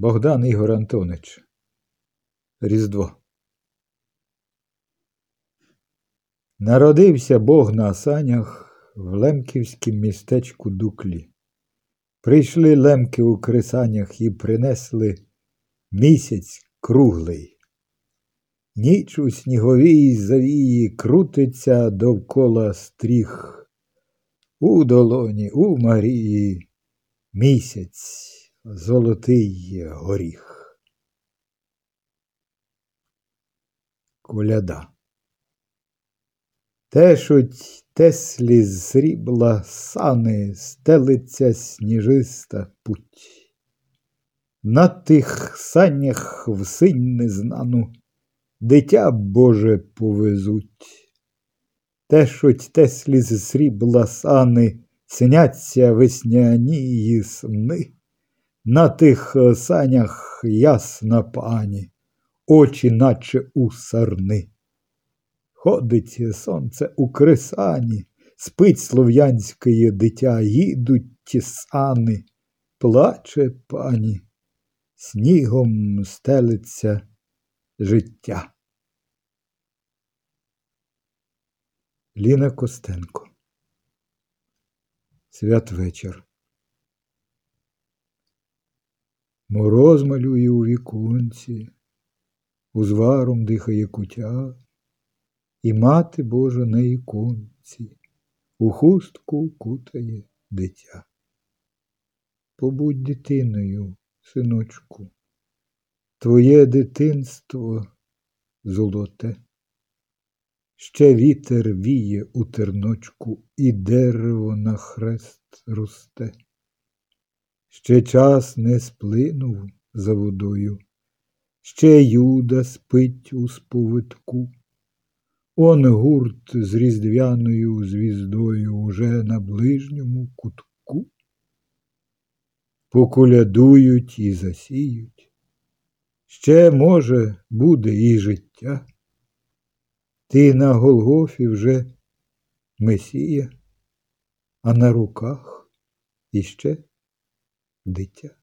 Богдан Ігор Антонич. Різдво. Народився Бог на санях в лемківськім містечку Дуклі. Прийшли лемки у крисанях і принесли місяць круглий. Ніч у сніговій завії крутиться довкола стріх. У долоні, у Марії місяць золотий горіх. Коляда. Тешуть теслі з срібла сани, стелиться сніжиста путь. На тих санях в синь незнану дитя Боже повезуть. Тешуть теслі з срібла сани, сняться весняні сни. На тих санях ясна пані, очі, наче у сарни. Ходить сонце у крисані, спить слов'янське дитя, їдуть ті сани, плаче пані, снігом стелиться життя. Ліна Костенко Святвечір Мороз малює у віконці, узваром дихає кутя, і мати Божа на іконці у хустку кутає дитя. Побудь дитиною, синочку, твоє дитинство золоте. Ще вітер віє у терночку, і дерево на хрест росте. Ще час не сплинув за водою, ще Юда спить у сповитку. Он гурт з різдвяною звіздою уже на ближньому кутку. Поколядують і засіють. Ще, може, буде і життя. Ти на Голгофі вже Месія, а на руках іще дитя.